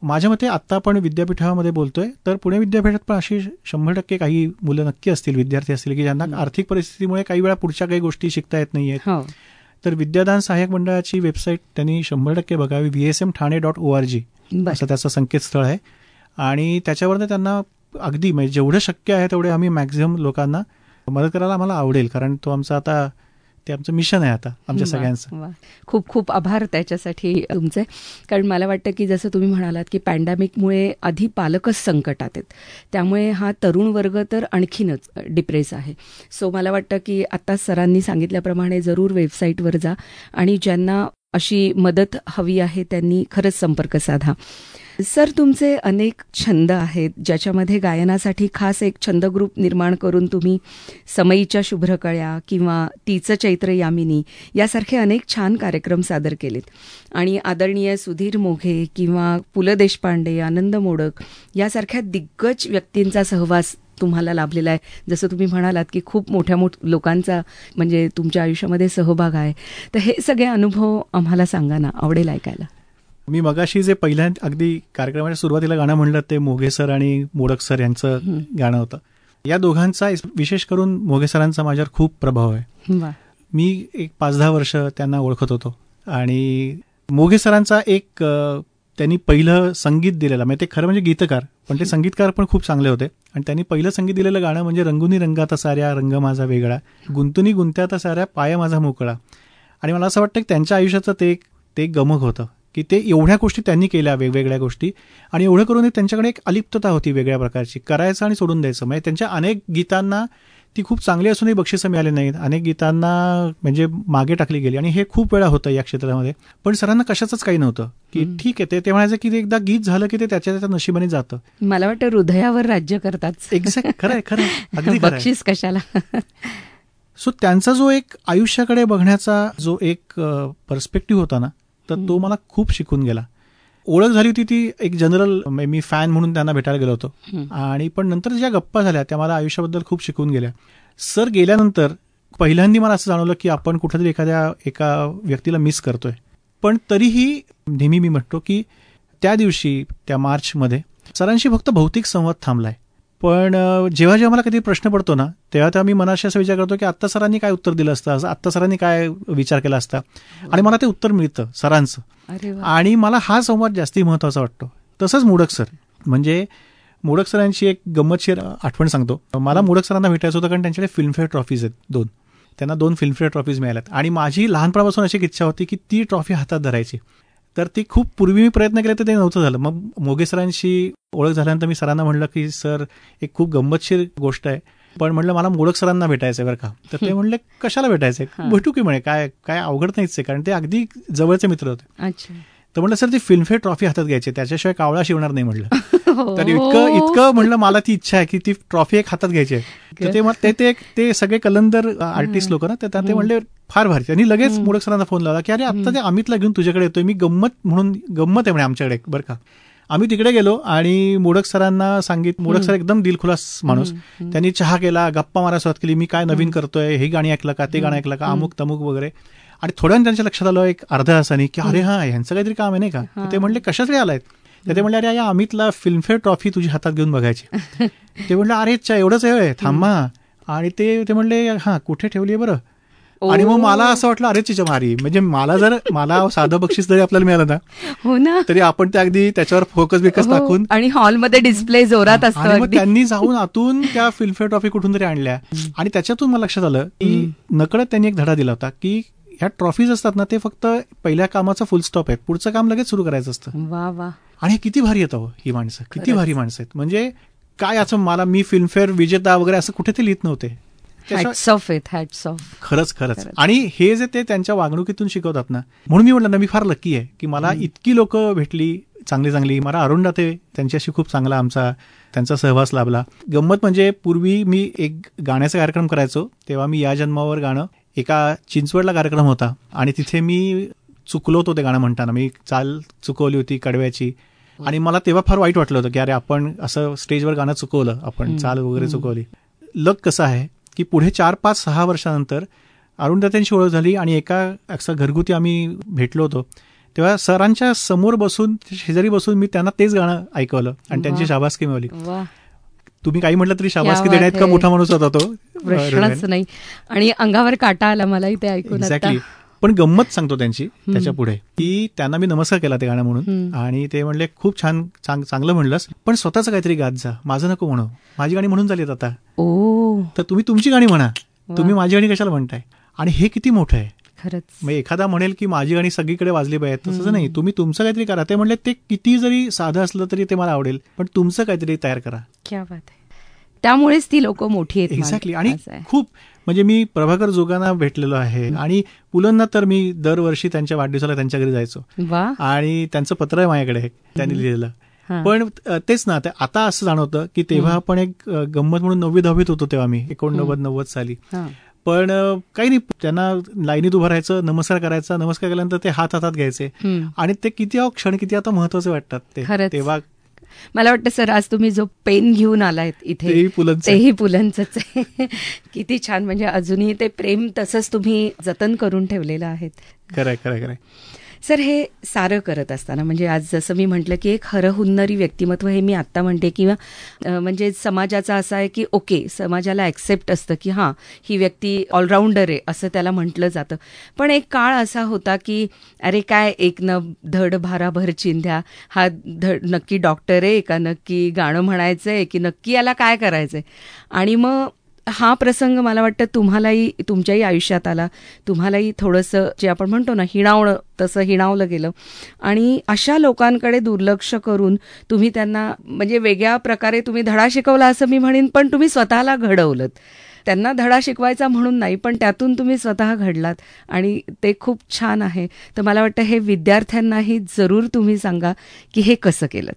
माझ्या मते आत्ता आपण विद्यापीठामध्ये बोलतोय तर पुणे विद्यापीठात पण अशी शंभर टक्के काही मुलं नक्की असतील विद्यार्थी असतील की ज्यांना
हं.
आर्थिक परिस्थितीमुळे काही वेळा पुढच्या काही गोष्टी शिकता येत नाहीयेत
हो.
तर विद्यादान सहाय्यक मंडळाची वेबसाईट त्यांनी शंभर टक्के बघावी V S M Thane dot O R G. असं त्याचं संकेतस्थळ आहे आणि त्याच्यावरनं त्यांना अगदी म्हणजे जेवढं शक्य आहे तेवढे आम्ही मॅक्झिमम लोकांना मदत करायला आम्हाला आवडेल कारण तो आमचा आता ते आमचं मिशन आहे आता आमच्या सगळ्यांचं.
खूप खूप आभार त्याच्यासाठी तुमचे. कारण मला वाटतं की जसं तुम्ही म्हणालात की पॅन्डेमिकमुळे आधी पालकच संकटात आहेत. त्यामुळे हा तरुण वर्ग तर आणखीनच डिप्रेस आहे. सो मला वाटतं की आता सरांनी सांगितल्याप्रमाणे जरूर वेबसाईटवर जा आणि ज्यांना अशी मदत हवी आहे त्यांनी खरंच संपर्क साधा. सर तुमचे अनेक छंद आहेत ज्याच्यामध्ये गायनासाठी खास एक छंद ग्रुप निर्माण करून तुम्ही समईच्या शुभ्रकळ्या किंवा तीचं चैत्र यामिनी यासारखे अनेक छान कार्यक्रम सादर केलेत. आणि आदरणीय सुधीर मोघे किंवा पु ल देशपांडे आनंद मोडक यासारख्या दिग्गज व्यक्तींचा सहवास तुम्हाला लाभलेला आहे. जसं तुम्ही म्हणालात की खूप मोठ्या मोठ लोकांचा म्हणजे तुमच्या आयुष्यामध्ये सहभाग आहे. तर हे सगळे अनुभव आम्हाला सांगा ना आवडेल ऐकायला.
मी मगाशी जे पहिल्या अगदी कार्यक्रमाच्या सुरुवातीला गाणं म्हणलं ते मोघे सर आणि मोडक सर यांचं. गाणं होतं. या दोघांचा विशेष करून मोघे सरांचा माझ्यावर खूप प्रभाव आहे. मी एक पाच दहा वर्ष त्यांना ओळखत होतो आणि मोघे सरांचा एक त्यांनी पहिलं संगीत दिलेलं म्हणजे ते खरं म्हणजे गीतकार पण ते संगीतकार पण खूप चांगले होते. आणि त्यांनी पहिलं संगीत दिलेलं गाणं म्हणजे रंगुनी रंगात साऱ्या रंग माझा वेगळा गुंतुनी गुंत्यात साऱ्या पाय माझा मोकळा. आणि मला असं वाटतं की त्यांच्या आयुष्याचं ते एक ते गमक होतं. की ते एवढ्या गोष्टी त्यांनी केल्या वेगवेगळ्या गोष्टी. आणि एवढं करून त्यांच्याकडे एक अलिप्तता होती वेगळ्या प्रकारची. करायचं आणि सोडून द्यायचं. म्हणजे त्यांच्या अनेक गीतांना ती खूप चांगली असूनही बक्षिसं मिळाली नाहीत. अनेक गीतांना म्हणजे मागे टाकली गेली. आणि हे खूप वेळा होतं या क्षेत्रामध्ये. पण सरांना कशाचंच काही नव्हतं. की ठीक आहे ते ते म्हणायचं की ते एकदा गीत झालं की ते त्याच्या त्याच्या नशिबाने जातं.
मला वाटतं हृदयावर राज्य करतात.
एक्झॅक्ट खरं आहे खरं. अगदी.
बक्षीस कशाला?
सो त्यांचा जो एक आयुष्याकडे बघण्याचा जो एक पर्स्पेक्टिव्ह होता ना तर तो मला खूप शिकून गेला. ओळख झाली होती ती एक जनरल मी फॅन म्हणून त्यांना भेटायला गेलो होतो. आणि पण नंतर ज्या गप्पा झाल्या त्या मला आयुष्याबद्दल खूप शिकून गेल्या. सर गेल्यानंतर पहिल्यांदा मला असं जाणवलं की आपण कुठेतरी एखाद्या एका व्यक्तीला मिस करतोय. पण तरीही नेहमी मी म्हणतो की त्या दिवशी त्या मार्चमध्ये सरांशी फक्त भौतिक संवाद थांबलाय. पण जेव्हा जेव्हा मला कधी प्रश्न पडतो ना तेव्हा तेव्हा मी मनाशी असा विचार करतो की आत्ता सरांनी काय उत्तर दिलं असतं? असं आत्ता सरांनी काय विचार केला असता? आणि मला ते उत्तर मिळतं सरांचं. आणि मला हा संवाद जास्ती महत्त्वाचा वाटतो. तसंच मोडक सर. म्हणजे मोडक सरांची एक गंमतशीर आठवण सांगतो. मला मोडक सरांना भेटायचं होतं कारण त्यांच्याकडे फिल्मफेअर ट्रॉफीज आहेत दोन. त्यांना दोन फिल्मफेअर ट्रॉफीज मिळाल्यात. आणि माझी लहानपणापासून अशी एक इच्छा होती की ती ट्रॉफी हातात धरायची. तर ती खूप पूर्वी मी प्रयत्न केले तर ते नव्हतं झालं. मग मोगे सरांशी ओळख झाल्यानंतर मी सरांना म्हणलं की सर एक खूप गंमतशीर गोष्ट आहे. पण म्हणलं मला मोडक सरांना भेटायचं बरं का. तर ते म्हणले कशाला भेटायचंय? भेटू की म्हणे काय काय अवघड नाहीच आहे कारण ते अगदी जवळचे मित्र होते.
अच्छा.
तर म्हटलं सर ती फिल्मफेअर ट्रॉफी हातात घ्यायची त्याच्याशिवाय कावळा शिवणार नाही म्हटलं
हो.
तर इतकं इतकं म्हणलं मला ती इच्छा आहे की ती ट्रॉफी एक हातात घ्यायची आहे. तर ते ते ते ते सगळे कलंदर आर्टिस्ट लोक ना तर त्या- ते म्हणले फार भारी. त्यांनी लगेच मुडक सरांना फोन लावला की अरे आता ते अमितला घेऊन तुझ्याकडे येतोय. मी गंमत म्हणून गंमत आहे म्हणे आमच्याकडे बरं का. आम्ही तिकडे गेलो आणि मोडक सरांना सांगित मोडक सर एकदम दिलखुलास माणूस. त्यांनी चहा केला गप्पा मारायला सुरुवात केली मी काय नवीन करतोय? हे गाणी ऐकलं का? ते गाणं ऐकलं का? अमुक तमुक वगैरे. आणि थोड्या वेळाने त्यांच्या लक्षात आलं एक अर्ध्या तासाने की अरे हा ह्यांचं काहीतरी काम आहे नाही का? ते म्हणले कशासाठी आलायत? तर ते म्हणले अरे या अमितला फिल्मफेअर ट्रॉफी तुझी हातात घेऊन बघायची. ते म्हणले अरे अच्छा एवढंच आहे थांबा. आणि ते ते म्हणले हा कुठे ठेवली बरं? आणि मग मला असं वाटलं अरे चिच्या मारी. म्हणजे मला जर मला साधं बक्षीस जरी आपल्याला मिळालं ना
हो ना.
तरी आपण ते अगदी त्याच्यावर फोकस बिकस
हो.
टाकून
आणि हॉलमध्ये डिस्प्ले जोरात असतो
मग त्यांनी जाऊन आतून त्या फिल्मफेअर ट्रॉफी कुठून तरी आणल्या. आणि त्याच्यातून मला लक्षात आलं की नकळत त्यांनी एक धडा दिला होता की ह्या ट्रॉफीज असतात ना ते फक्त पहिल्या कामाचा फुल स्टॉप आहे पुढचं काम लगेच सुरू करायचं असतं.
वा वा.
आणि किती भारी येतं हो, ही माणसं. किती भारी माणसं आहेत. म्हणजे काय असं मला मी फिल्मफेअर विजेता वगैरे असं कुठे ते लिहित नव्हते खरंच खरंच. आणि हे जे ते त्यांच्या वागणुकीतून शिकवतात ना म्हणून मी म्हटलं ना मी फार लकी आहे की मला इतकी लोक भेटली चांगली चांगली. मला अरुण त्यांच्याशी खूप चांगला आमचा त्यांचा सहवास लाभला. गंमत म्हणजे पूर्वी मी एक गाण्याचा कार्यक्रम करायचो तेव्हा मी या जन्मावर गाणं एका चिंचवडला कार्यक्रम होता आणि तिथे मी चुकलो होतो ते गाणं म्हणताना. मी चाल चुकवली होती कडव्याची. आणि मला तेव्हा फार वाईट वाटलं होतं की अरे आपण असं स्टेजवर गाणं चुकवलं आपण चाल वगैरे चुकवली. लक कसं आहे की पुढे चार पाच सहा वर्षानंतर अरुणदात्यांशी ओळख झाली आणि एका असं घरगुती आम्ही भेटलो होतो. तेव्हा सरांच्या समोर बसून शेजारी बसून मी त्यांना तेच गाणं ऐकवलं आणि त्यांची. शाबासकी मिळवली. तुम्ही काही म्हटलं तरी शाबासकी देण्यात का. मोठा माणूस होता तो.
प्रश्नच नाही. आणि अंगावर काटा आला मलाही ते ऐकून
एक्झॅक्टली पण गंमत सांगतो त्यांची त्याच्या पुढे. की त्यांना मी नमस्कार केला ते गाणं म्हणून. आणि ते म्हणले खूप छान चांग- चांगलं म्हणलंस पण स्वतःचं काहीतरी गात जा. माझं नको म्हणू. माझी गाणी म्हणून झालीत आता.
ओ.
तर तुम्ही तुमची गाणी म्हणा. तुम्ही माझी गाणी कशाला म्हणताय? आणि हे किती मोठं आहे?
खरंच.
मग एखादा म्हणेल की माझी गाणी सगळीकडे वाजली पाहिजेत. तसं नाही. तुम्ही तुमचं काहीतरी करा. ते म्हणले ते किती जरी साधं असलं तरी ते मला आवडेल पण तुमचं काहीतरी तयार करा.
क्या बात आहे. त्यामुळेच ती लोक मोठी आहेत
एक्झॅक्टली. आणि. खूप म्हणजे मी प्रभाकर जोगांना भेटलेलो आहे. आणि पुलंना तर मी दरवर्षी त्यांच्या वाढदिवसाला त्यांच्या घरी जायचो. आणि त्यांचं पत्र आहे माझ्याकडे त्यांनी लिहिलेलं. पण तेच ना ते आता असं जाणवतं की तेव्हा आपण एक गंमत म्हणून नववी दहावीत होतो तेव्हा मी एकोणनव्वद नव्वद साली. पण काही नाही. त्यांना लाईनीत उभं राहायचं नमस्कार करायचा नमस्कार केल्यानंतर ते हात हातात घ्यायचे. आणि ते किती क्षण किती आता महत्त्वाचे वाटतात ते. तेव्हा
मला वाटतं सर आज तुम्ही जो पेन घेऊन आलायत इथे
तेही पुलंचं आहे.
तेही पुलंच आहे. किती छान. म्हणजे अजूनही ते प्रेम तसंच तुम्ही जतन करून ठेवलेलं आहेत.
खरंय खरंय खरंय.
सर हे सारं करत असताना म्हणजे आज जसं मी म्हटलं की एक हरहुन्नरी व्यक्तिमत्व हे मी आत्ता म्हणते किंवा म्हणजे समाजाचा असा आहे की ओके समाजाला ॲक्सेप्ट असतं की हां ही व्यक्ती ऑलराऊंडर आहे असं त्याला म्हटलं जातं. पण एक काळ असा होता की अरे काय एक न धड भाराभर चिंध्या हा धड नक्की डॉक्टर आहे का? नक्की गाणं म्हणायचं आहे की नक्की याला काय करायचं आहे आणि मग हा प्रसंग मला वाटतं तुम्हालाही तुमच्याही आयुष्यात आला. तुम्हालाही थोडंसं जे आपण म्हणतो ना हिणावणं तसं हिणावलं गेलं. आणि अशा लोकांकडे दुर्लक्ष करून तुम्ही त्यांना म्हणजे वेगळ्या प्रकारे तुम्ही धडा शिकवला असं मी म्हणेन पण तुम्ही स्वतःला घडवलं त्यांना धडा शिकवायचा म्हणून नाही पण त्यातून तुम्ही स्वतः घडलात आणि ते खूप छान आहे. तर मला वाटतं हे विद्यार्थ्यांनाही जरूर तुम्ही सांगा की हे कसं केलं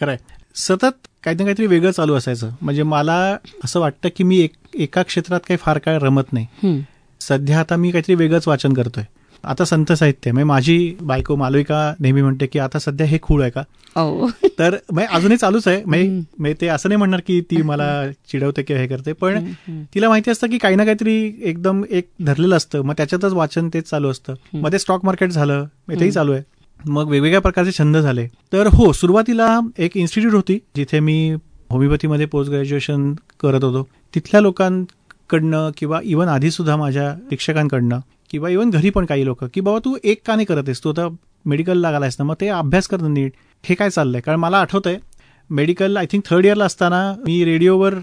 खरं सतत काही ना काहीतरी वेगळं चालू असायचं. म्हणजे मला असं वाटतं की मी एक एका क्षेत्रात काही फार काळ रमत नाही. सध्या आता मी काहीतरी वेगळंच वाचन करतोय. आता संत साहित्य म्हणजे माझी बायको मालविका नेहमी म्हणते की आता सध्या हे खूळ आहे का?
ओ
तर म्हणजे अजूनही चालूच आहे. म्हणजे ते असं नाही म्हणणार की ती मला चिडवते किंवा हे करते. पण तिला माहिती असतं की काही ना काहीतरी एकदम एक धरलेलं असतं. मग त्याच्यातच वाचन तेच चालू असतं. मध्ये स्टॉक मार्केट झालं. मग तेही चालू आहे. मग वेगवेगळ्या प्रकारचे छंद झाले. तर हो सुरुवातीला एक इन्स्टिट्यूट होती जिथे मी होमिओपॅथीमध्ये पोस्ट ग्रॅज्युएशन करत होतो. तिथल्या लोकांकडनं किंवा इवन आधीसुद्धा माझ्या शिक्षकांकडनं किंवा इवन घरी पण काही लोक की बाबा तू एक का नाही करत आहेस? तू आता मेडिकल लागलायस ना मग ते अभ्यास करणं नीट हे काय चाललंय? कारण मला आठवतंय मेडिकल आय थिंक थर्ड इयरला असताना मी रेडिओवर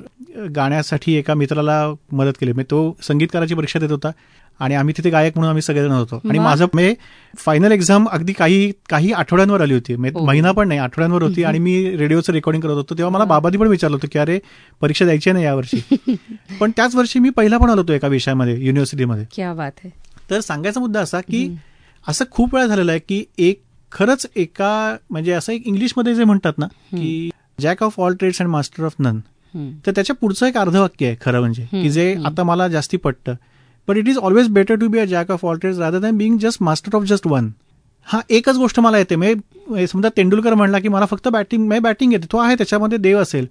गाण्यासाठी एका मित्राला मदत केली. म्हणजे तो संगीतकाराची परीक्षा देत होता आणि आम्ही तिथे गायक म्हणून आम्ही सगळेजण होतो. आणि. माझं म्हणजे फायनल एक्झाम अगदी काही काही आठवड्यांवर आली होती. म्हणजे
ओ.
महिना पण नाही आठवड्यांवर होती आणि मी रेडिओचं रेकॉर्डिंग करत होतो. तेव्हा मला बाबांनी पण विचारलं होतं की अरे परीक्षा द्यायची आहे ना यावर्षी? पण त्याच वर्षी मी पहिला पण आलो होतो एका विषयामध्ये युनिव्हर्सिटीमध्ये तर सांगायचा मुद्दा असा की असं खूप वेळा झालेलं आहे की एक खरंच एका म्हणजे असं एक इंग्लिशमध्ये जे म्हणतात ना की jack of all trades and master of none. तर त्याच्या पुढचं एक अर्धवाक्य आहे खरं म्हणजे की जे. आता मला जास्ती पटतं. But it is always better to be a jack of all trades rather than being just master of just one हा एकच गोष्ट मला येते. म्हणजे समजा तेंडुलकर म्हणला की मला फक्त बॅटिंग म्हणजे बॅटिंग येते तो आहे त्याच्यामध्ये देव असेल.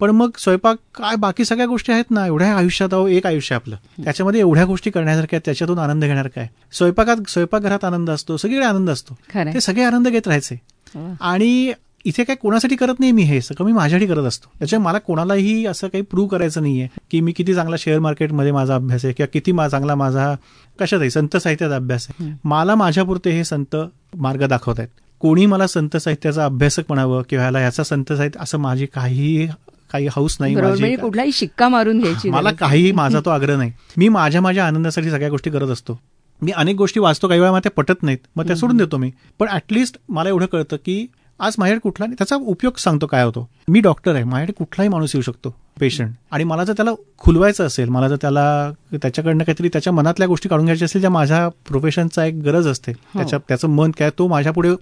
पण मग स्वयंपाक काय बाकी सगळ्या गोष्टी आहेत ना? एवढ्या आयुष्यात अहो एक आयुष्य आपलं. त्याच्यामध्ये एवढ्या गोष्टी करण्यासारख्या त्याच्यातून आनंद घेणार काय? स्वयंपाकात स्वयंपाकघरात आनंद असतो. सगळीकडे आनंद असतो. ते सगळे आनंद घेत राहायचे.
वा.
आणि इथे काय कोणासाठी करत नाही मी हे सगळं मी माझ्यासाठी करत असतो. त्याच्यामुळे मला कोणालाही असं काही प्रूव्ह करायचं नाहीये की मी किती चांगला शेअर मार्केटमध्ये माझा अभ्यास आहे किंवा किती मा- चांगला माझा कशातही संत साहित्याचा अभ्यास आहे. मला माझ्यापुरते हे संत मार्ग दाखवत आहेत. कोणी मला संत साहित्याचा अभ्यासक म्हणावं किंवा ह्याला ह्याचा संत साहित्य असं माझी काही काही हाऊस नाही
म्हणजे कुठलाही शिक्का मारून घ्यायची
मला
गरज
काही माझा तो आग्रह नाही. मी माझ्या माझ्या आनंदासाठी सगळ्या गोष्टी करत असतो. मी अनेक गोष्टी वाचतो काही वेळा मला त्या पटत नाहीत. मग त्या सोडून देतो मी. पण ऍटलिस्ट मला एवढं कळतं की आज माझ्याकडे कुठला त्याचा उपयोग सांगतो काय होतो. मी डॉक्टर आहे. माझ्याकडे कुठलाही माणूस येऊ शकतो पेशंट आणि मला जर त्याला खुलवायचं असेल मला जर त्याला त्याच्याकडनं काहीतरी त्याच्या मनातल्या गोष्टी काढून घ्यायच्या असेल ज्या माझ्या प्रोफेशनचा एक गरज असते. त्याच्या त्याचं मन काय तो माझ्या पुढे
हो.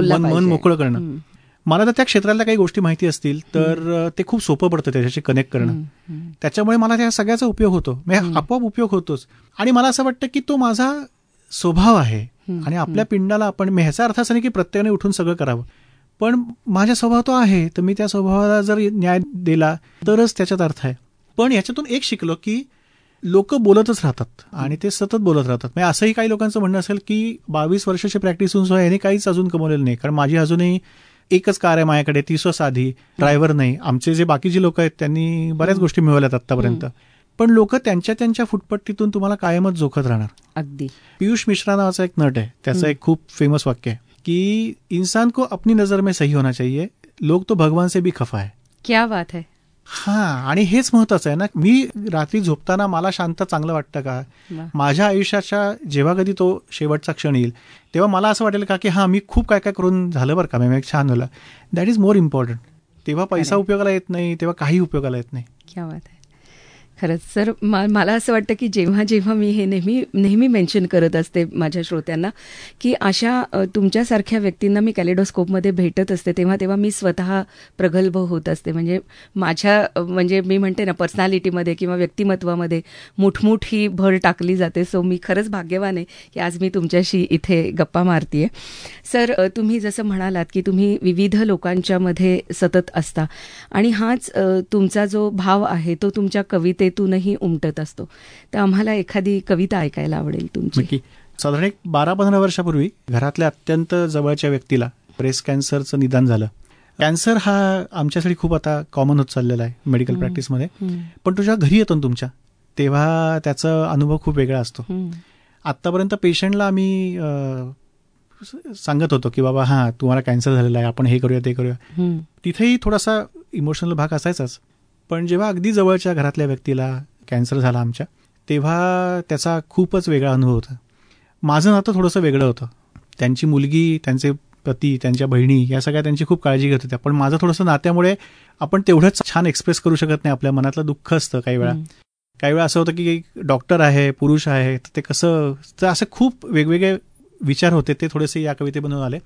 मन मन. मोकळं करणं. मला जर त्या क्षेत्रातल्या काही गोष्टी माहिती असतील तर ते खूप सोपं पडतं त्याच्याशी कनेक्ट करणं. त्याच्यामुळे मला त्या सगळ्याचा उपयोग होतो. म्हणजे आपोआप उपयोग होतोच. आणि मला असं वाटतं की तो माझा स्वभाव आहे. आणि आपल्या पिंडाला आपण ह्याचा अर्थ असा नाही की प्रत्येकाने उठून सगळं करावं. पण माझा स्वभाव तो आहे तर मी त्या स्वभावाला जर न्याय दिला तरच त्याच्यात अर्थ आहे. पण ह्याच्यातून एक शिकलो की लोक बोलतच राहतात आणि ते सतत बोलत राहतात. म्हणजे असंही काही लोकांचं म्हणणं असेल की बावीस वर्षाची प्रॅक्टिस होऊन सुद्धा याने काहीच अजून कमवलेलं नाही. कारण माझी अजूनही एकच कार आहे माझ्याकडे ती स्व साधी ड्रायव्हर नाही. आमचे जे बाकीचे लोक आहेत त्यांनी बऱ्याच गोष्टी मिळवल्यात आतापर्यंत पण लोक त्यांच्या त्यांच्या फुटपट्टीतून तुम्हाला कायमच जोखत राहणार.
अगदी.
पियुष मिश्रा नावाचा एक नट आहे. त्याचं एक खूप फेमस वाक्य आहे. की इंसान को अपनी नजर में सही होना चाहिए। लोग तो भगवान से भी खफा है।
क्या बात आहे
हा आणि हेच महत्वाचं आहे ना मी रात्री झोपताना मला शांत चांगलं वाटतं का. माझ्या आयुष्याच्या जेव्हा कधी तो शेवटचा क्षण येईल तेव्हा मला असं वाटेल का की हा मी खूप काय काय करून झालं बरं का मी छान झालं. दॅट इज मोर इम्पॉर्टंट तेव्हा पैसा उपयोगाला येत नाही तेव्हा काही उपयोगाला येत नाही.
क्या बात खरंच. सर मा- मला असं वाटतं की जेव्हा जेव्हा मी हे नेहमी नेहमी मेन्शन करत असते माझ्या श्रोत्यांना की अशा तुमच्यासारख्या व्यक्तींना मी कॅलेडोस्कोपमध्ये भेटत असते तेव्हा तेव्हा मी स्वतः प्रगल्भ होत असते. म्हणजे माझ्या म्हणजे मी म्हणते ना पर्सनॅलिटीमध्ये किंवा व्यक्तिमत्वामध्ये मुठमुठ ही भर टाकली जाते. सो मी खरंच भाग्यवान आहे की आज मी तुमच्याशी इथे गप्पा मारतीये. सर तुम्ही जसं म्हणालात की तुम्ही विविध लोकांच्यामध्ये सतत असता. आणि हाच तुमचा जो भाव आहे तो तुमच्या कवितेतूनही उमटत असतो तर आम्हाला एखादी कविता ऐकायला आवडेल तुमची
साधारण एक बारा पंधरा वर्षापूर्वी घरातल्या अत्यंत जवळच्या व्यक्तीला ब्रेस्ट कॅन्सरचं निदान झालं कॅन्सर हा आमच्यासाठी खूप आता कॉमन होत चाललेला आहे मेडिकल. प्रॅक्टिसमध्ये. पण तुझ्या घरी येतो ना तुमच्या तेव्हा त्याचा अनुभव खूप वेगळा असतो
हम्म.
आत्तापर्यंत पेशंटला आम्ही सांगत होतो की बाबा हां तुम्हाला कॅन्सर झालेला आहे आपण हे करूया ते करूया. तिथेही थोडासा इमोशनल भाग असायचाच पण जेव्हा अगदी जवळच्या घरातल्या व्यक्तीला कॅन्सर झाला आमच्या तेव्हा त्याचा खूपच वेगळा अनुभव होता. माझं नातं थोडंसं वेगळं होतं. त्यांची मुलगी त्यांचे पती त्यांच्या बहिणी या सगळ्या त्यांची खूप काळजी घेत होत्या. पण माझं थोडंसं नात्यामुळे आपण तेवढंच छान एक्सप्रेस करू शकत नाही. आपल्या मनातलं दुःख असतं काही वेळा. काही वेळा असं होतं की डॉक्टर आहे पुरुष आहे तर ते कसं तर असं खूप वेगवेगळे विचार होते. ते थोडेसे या कवितेमधून आले.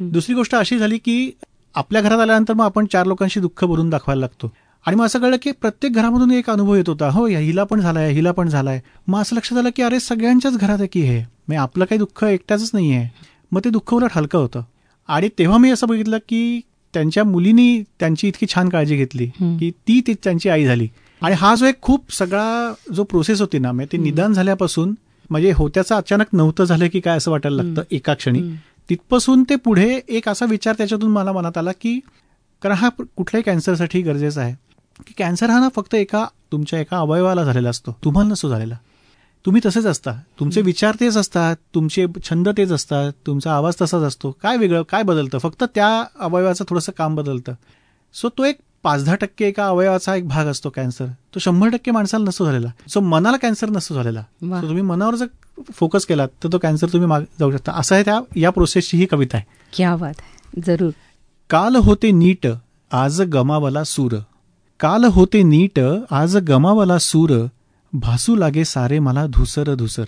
दुसरी गोष्ट अशी झाली की आपल्या घरात आल्यानंतर मग आपण चार लोकांशी दुःख भरून दाखवायला लागतो. आणि मग असं कळलं की प्रत्येक घरामधून एक अनुभव येत होता. हो या हिला पण झालाय हिला पण झालाय. मग असं लक्षात आलं की अरे सगळ्यांच्याच घरात आहे की हे मग आपलं काही दुःख एकट्याच नाही आहे मग ते दुःख उलट हलकं होतं. आणि तेव्हा मी असं बघितलं की त्यांच्या मुलीनी त्यांची इतकी छान काळजी घेतली. की ती ती त्यांची आई झाली. आणि हा जो एक खूप सगळा जो प्रोसेस होती ना म्हणजे ते निदान झाल्यापासून म्हणजे होत्याचं अचानक नव्हतं झालं की काय असं वाटायला लागतं एका क्षणी. तिथपासून ते पुढे एक असा विचार त्याच्यातून मला मनात आला की कारण हा कुठल्याही कॅन्सरसाठी गरजेचा आहे. की कॅन्सर हा ना फक्त एका तुमच्या एका अवयवाला झालेला असतो. तुम्हाला नसतो झालेला. तुम्ही तसेच असता. तुमचे विचार तेच असतात. तुमचे छंद तेच असतात. तुमचा आवाज तसाच असतो. काय वेगळं काय बदलतं? फक्त त्या अवयवाचं थोडंसं काम बदलतं. सो तो एक पाच दहा टक्के एका अवयवाचा एक भाग असतो कॅन्सर. तो शंभर टक्के माणसाला नसतो झालेला. सो मनाला कॅन्सर नसतो झालेला. So तुम्ही मनावर जर फोकस केलात तर तो कॅन्सर तुम्ही माग जाऊ शकता. असं आहे त्या या प्रोसेसची ही कविता आहे.
क्या बात आहे. जरूर.
काल होते नीट आज गमावला सूर. काल होते नीट आज गमावला सूर भासू लागे सारे मला धुसर धुसर.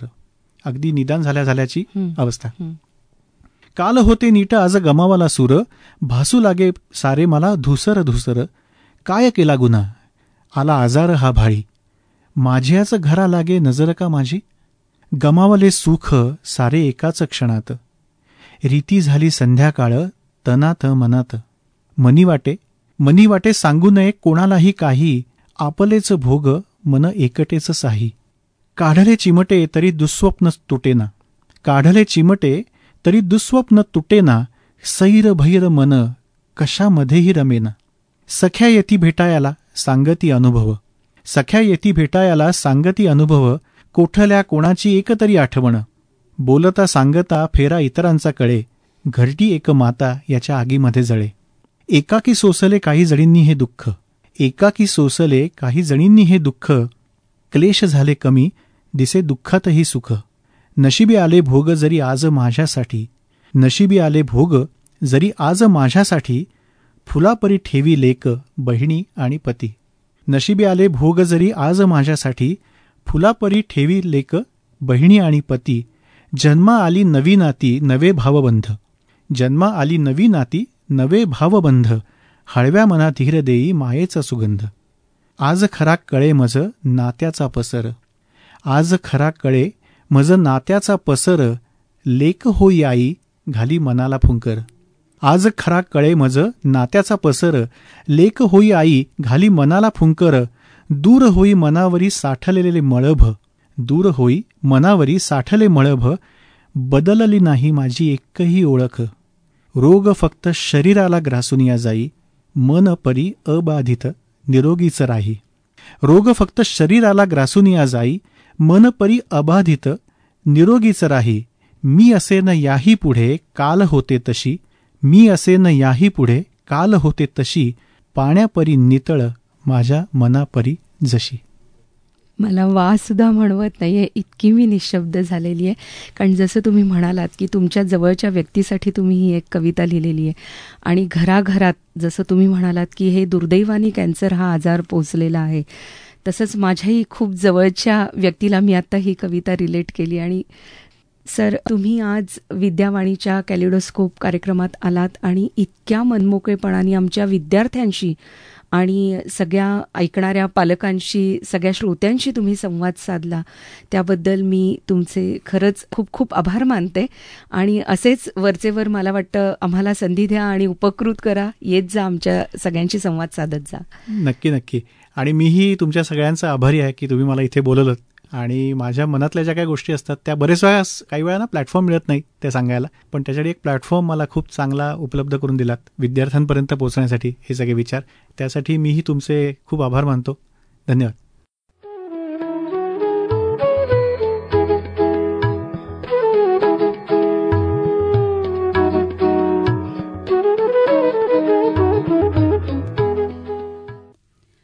अगदी निदान झाल्या झाल्याची. अवस्था. काल होते नीट आज गमावला सूर भासू लागे सारे मला धुसर धुसर. काय केला गुन्हा? आला आजार हा भाळी. माझ्याच घरा लागे नजर का माझी? गमावले सुख सारे एकाच क्षणात. रीती झाली संध्याकाळ तनात मनात. मनी वाटे मनी वाटे सांगू नये कोणालाही काही आपलेच भोग मन एकटेच साही. काढले चिमटे तरी दुःस्वप्न तुटेना. काढले चिमटे तरी दुःस्वप्न तुटेना सैर भैर मन कशामध्येही रमेना. सख्या येती भेटायाला सांगती अनुभव. सख्या येती भेटायाला सांगती अनुभव कोठल्या कोणाची एकतरी आठवण. बोलता सांगता फेरा इतरांचा कळे घरटी एक माता याच्या आगीमध्ये जळे. एकाकी सोसले काही जणींनी हे दुःख. एकाकी सोसले काही जणींनी हे दुःख. क्लेश झाले कमी दिसे दुःखातही सुख. नशिबी आले भोग जरी आज माझ्यासाठी. नशिबी आले भोग जरी आज माझ्यासाठी. फुलापरी ठेवी लेक बहिणी आणि पती. नशिबी आले भोग जरी आज माझ्यासाठी. फुलापरी ठेवी लेक बहिणी आणि पती. जन्मा आली नवी नाती नवे भावबंध. जन्मा आली नवी नाती नवे भावबंध हळव्या मना धीर देई मायेचा सुगंध. आज खरा कळे मज नात्याचा पसर. आज खरा कळे मज नात्याचा पसर लेक होई आई घाली मनाला फुंकर. आज खरा कळे मज नात्याचा पसर लेक होई आई घाली मनाला फुंकर. दूर होई मनावरी साठलेले मळभ. दूर होई मनावरी साठले मळभ. बदलली नाही माझी एकही ओळख. रोग फक्त शरीराला ग्रासून या जाई मन परी अबाधित निरोगीच राही. रोग फक्त शरीराला ग्रासून या जाई मन परी अबाधित निरोगीच राही. मी असे न याही पुढे काल होते तशी मी असे न याही पुढे काल होते तशी पाण्यापरी नितळ माझ्या मनापरी जशी.
मला वासुद्धा म्हणवत नाही आहे इतकी मी निशब्द झालेली आहे. कारण जसं तुम्ही म्हणालात की तुमच्या जवळच्या व्यक्तीसाठी तुम्ही ही एक कविता लिहिलेली आहे. आणि घराघरात जसं तुम्ही म्हणालात की हे दुर्दैवानी कॅन्सर हा आजार पोचलेला आहे. तसंच माझ्याही खूप जवळच्या व्यक्तीला मी आत्ता ही कविता रिलेट केली आणि सर तुम्ही आज विद्यावाणीच्या कॅलिडोस्कोप कार्यक्रमात आलात आणि इतक्या मनमोकळेपणाने आमच्या विद्यार्थ्यांशी आणि सगळ्या ऐकणाऱ्या पालकांशी सगळ्या श्रोत्यांशी तुम्ही संवाद साधला. त्याबद्दल मी तुमचे खरंच खूप खूप आभार मानते. आणि असेच वरचेवर मला वाटतं आम्हाला संधी द्या आणि उपकृत करा. येत जा आमच्या सगळ्यांशी संवाद साधत जा.
नक्की नक्की. आणि मीही तुमच्या सगळ्यांचा आभारी आहे की तुम्ही मला इथे बोलवलं आणि माझ्या मनातल्या ज्या काही गोष्टी असतात त्या बरेच वेळा काही वेळा ना प्लॅटफॉर्म मिळत नाही ते सांगायला. पण त्याच्यासाठी एक प्लॅटफॉर्म मला खूप चांगला उपलब्ध करून दिलात विद्यार्थ्यांपर्यंत पोहोचण्यासाठी हे सगळे विचार. त्यासाठी मीही तुमचे खूप आभार मानतो. धन्यवाद.